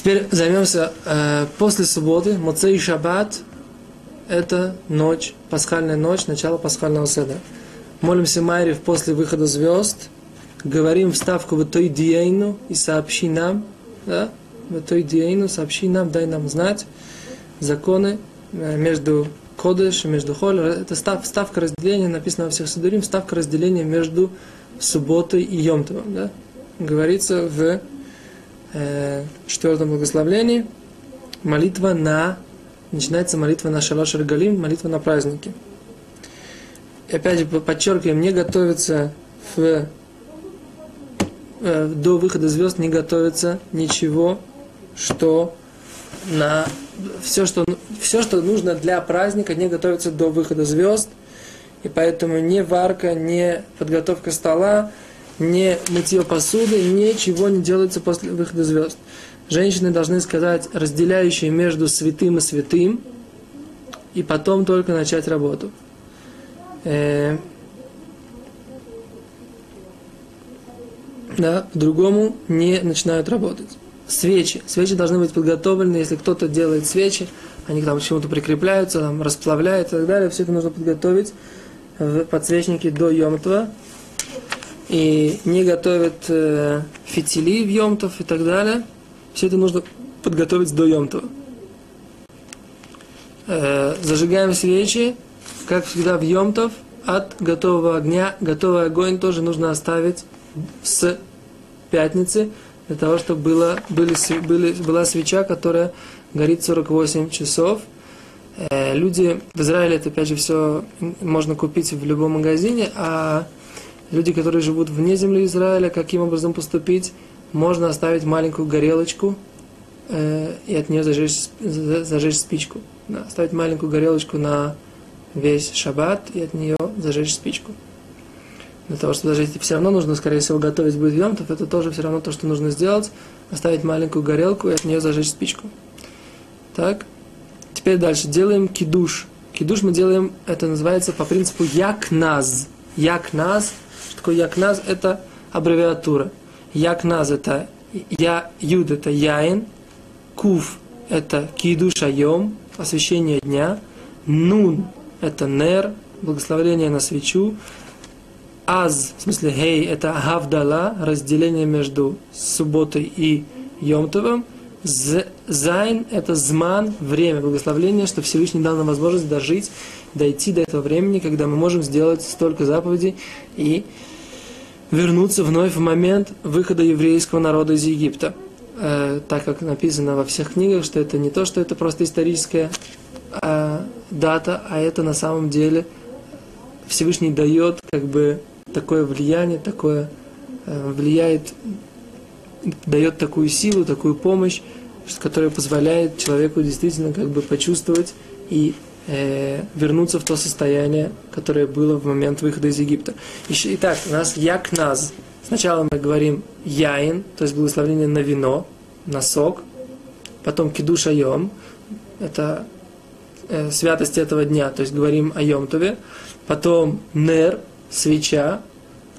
Теперь займемся э, после субботы. Моцей Шаббат – это ночь, пасхальная ночь, начало пасхального седа. Молимся Майрев после выхода звезд. Говорим вставку в той диейну и сообщи нам, да, в той диейну, сообщи нам, дай нам знать законы э, между Кодыш между Холь. Это став, ставка разделения, написано во всех Садурим, ставка разделения между субботой и Йомтовым. Да? Говорится в э, четвертом благословлении молитва на начинается молитва на Шалаш Галим, молитва на праздники. И опять же подчеркиваем, не готовится в, э, до выхода звезд не готовится ничего, что на все, что, все, что нужно для праздника, не готовится до выхода звезд. И поэтому ни варка, ни подготовка стола, ни мытье посуды, ничего не делается после выхода звезд. Женщины должны сказать, разделяющие между святым и святым, и потом только начать работу. Э, да, по-другому не начинают работать. Свечи. Свечи должны быть подготовлены, если кто-то делает свечи, они там к чему-то прикрепляются, там, расплавляют и так далее, все это нужно подготовить в подсвечнике до Йомтова. И не готовят э, фитили в Йомтов и так далее. Все это нужно подготовить до Йомтова. Э, зажигаем свечи, как всегда в Йомтов, от готового огня. Готовый огонь тоже нужно оставить с пятницы, для того, чтобы было, были, были, была свеча, которая горит 48 часов. Э, люди в Израиле это опять же все можно купить в любом магазине, а люди, которые живут вне земли Израиля, каким образом поступить? Можно оставить маленькую горелочку э, и от нее зажечь, зажечь спичку. Да, оставить маленькую горелочку на весь шаббат и от нее зажечь спичку. Для того, чтобы если все равно нужно, скорее всего, готовить будет йомтов, это тоже все равно то, что нужно сделать. Оставить маленькую горелку и от нее зажечь спичку. Так. Теперь дальше. Делаем кидуш. Кидуш мы делаем, это называется по принципу якназ. Якназ. Такое якназ? Это аббревиатура. Якназ это я, юд это яин, кув это кидуш айом, освящение дня, нун это нер, благословение на свечу, аз, в смысле гей, это гавдала, разделение между субботой и Йомтовым, Зайн – это зман, время, благословление, что Всевышний дал нам возможность дожить, дойти до этого времени, когда мы можем сделать столько заповедей и вернуться вновь в момент выхода еврейского народа из Египта. Э, так как написано во всех книгах, что это не то, что это просто историческая э, дата, а это на самом деле Всевышний дает как бы такое влияние, такое э, влияет дает такую силу, такую помощь, которая позволяет человеку действительно как бы почувствовать и э, вернуться в то состояние, которое было в момент выхода из Египта. Итак, у нас якназ. Сначала мы говорим яин, то есть благословение на вино, на сок. Потом кидуш айом, это э, святость этого дня, то есть говорим о Йомтове. Потом нер, свеча.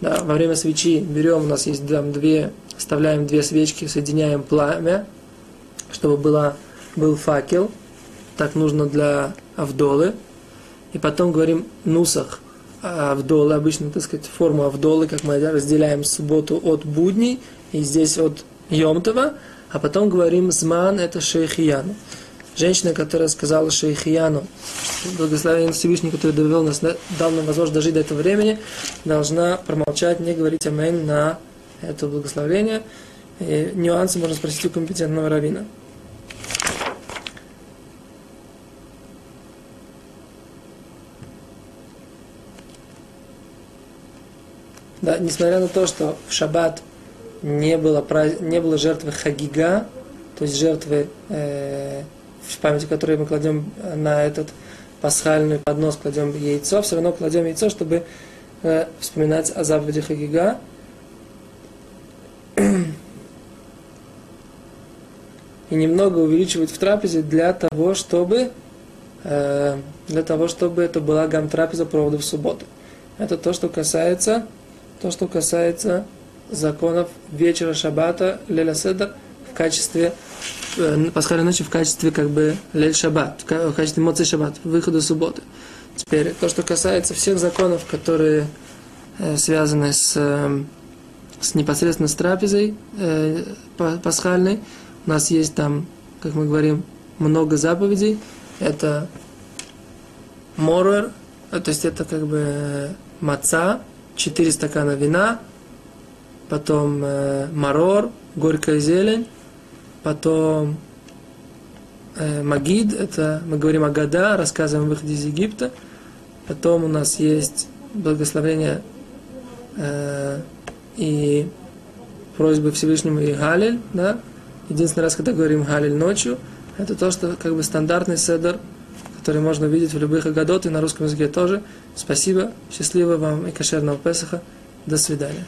Да, во время свечи берем, у нас есть там две вставляем две свечки, соединяем пламя, чтобы была, был факел. Так нужно для Авдолы. И потом говорим нусах Авдолы, обычно, так сказать, форму Авдолы, как мы разделяем субботу от будней, и здесь от Йомтова, а потом говорим зман, это шейхияну. Женщина, которая сказала шейхияну, благословение Всевышний, который довел нас, дал нам возможность дожить до этого времени, должна промолчать, не говорить амэн на это благословение. И нюансы можно спросить у компетентного равина. Да, несмотря на то, что в шаббат не было, не было жертвы хагига, то есть жертвы, э, в памяти которой мы кладем на этот пасхальный поднос, кладем яйцо, все равно кладем яйцо, чтобы э, вспоминать о заповеди хагига. и немного увеличивать в трапезе для того, чтобы э, для того, чтобы это была гам трапеза провода в субботу. Это то, что касается то, что касается законов вечера шаббата леля седер в качестве э, пасхальной ночи в качестве как бы лель шаббат, в ка- в качестве моци шаббат, выхода субботы. Теперь, то, что касается всех законов, которые э, связаны с, э, с непосредственно с трапезой э, па- пасхальной, у нас есть там, как мы говорим, много заповедей. Это морер, э, то есть это как бы э, маца, 4 стакана вина, потом э, марор, горькая зелень, потом э, магид, это мы говорим о года, рассказываем о выходе из Египта, потом у нас есть благословение э, и просьбы Всевышнему и Галиль, да, единственный раз, когда говорим Галиль ночью, это то, что как бы стандартный седер, который можно увидеть в любых агадот и на русском языке тоже. Спасибо, счастливо вам и кошерного Песаха. До свидания.